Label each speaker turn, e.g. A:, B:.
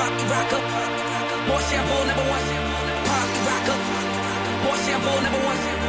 A: Rock up, More shampoo, number one. Pop, rock up, More shampoo, number one.